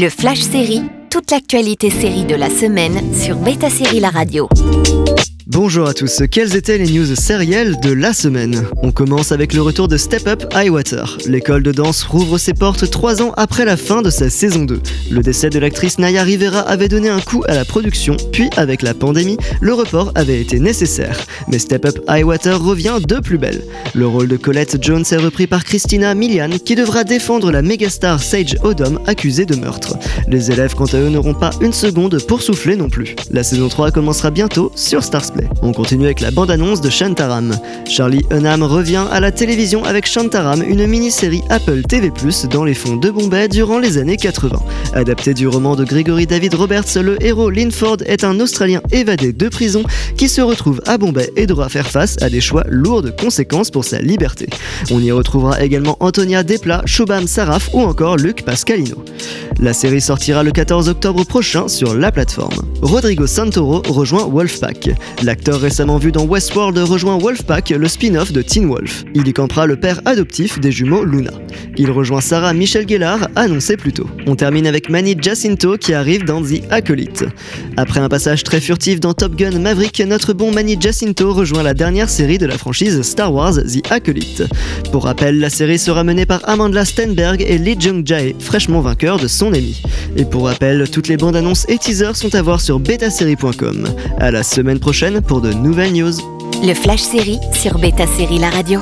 Le Flash Série, toute l'actualité série de la semaine sur Beta Série La Radio. Bonjour à tous, quelles étaient les news sérielles de la semaine? On commence avec le retour de Step Up Highwater. L'école de danse rouvre ses portes trois ans après la fin de sa saison 2. Le décès de l'actrice Naya Rivera avait donné un coup à la production, puis avec la pandémie, le report avait été nécessaire. Mais Step Up Highwater revient de plus belle. Le rôle de Colette Jones est repris par Christina Milian qui devra défendre la mégastar Sage Odom accusée de meurtre. Les élèves quant à eux n'auront pas une seconde pour souffler non plus. La saison 3 commencera bientôt sur Stars on continue avec la bande-annonce de Shantaram. Charlie Hunnam revient à la télévision avec Shantaram, une mini-série Apple TV+, dans les fonds de Bombay durant les années 80. Adapté du roman de Gregory David Roberts, le héros Linford est un Australien évadé de prison qui se retrouve à Bombay et devra faire face à des choix lourds de conséquences pour sa liberté. On y retrouvera également Antonia Desplat, Shubham Saraf ou encore Luc Pascalino. La série sortira le 14 octobre prochain sur la plateforme. Rodrigo Santoro rejoint Wolfpack. L'acteur récemment vu dans Westworld rejoint Wolfpack, le spin-off de Teen Wolf. Il y campera le père adoptif des jumeaux Luna. Il rejoint Sarah Michel Gellar, annoncé plus tôt. On termine avec Manny Jacinto qui arrive dans The Acolyte. Après un passage très furtif dans Top Gun Maverick, notre bon Manny Jacinto rejoint la dernière série de la franchise Star Wars The Acolyte. Pour rappel, la série sera menée par Amanda Stenberg et Lee Jung-jae, fraîchement vainqueur de son ami. Et pour rappel, toutes les bandes annonces et teasers sont à voir sur betasérie.com. À la semaine prochaine pour de nouvelles news. Le Flash Série sur Beta Série La Radio.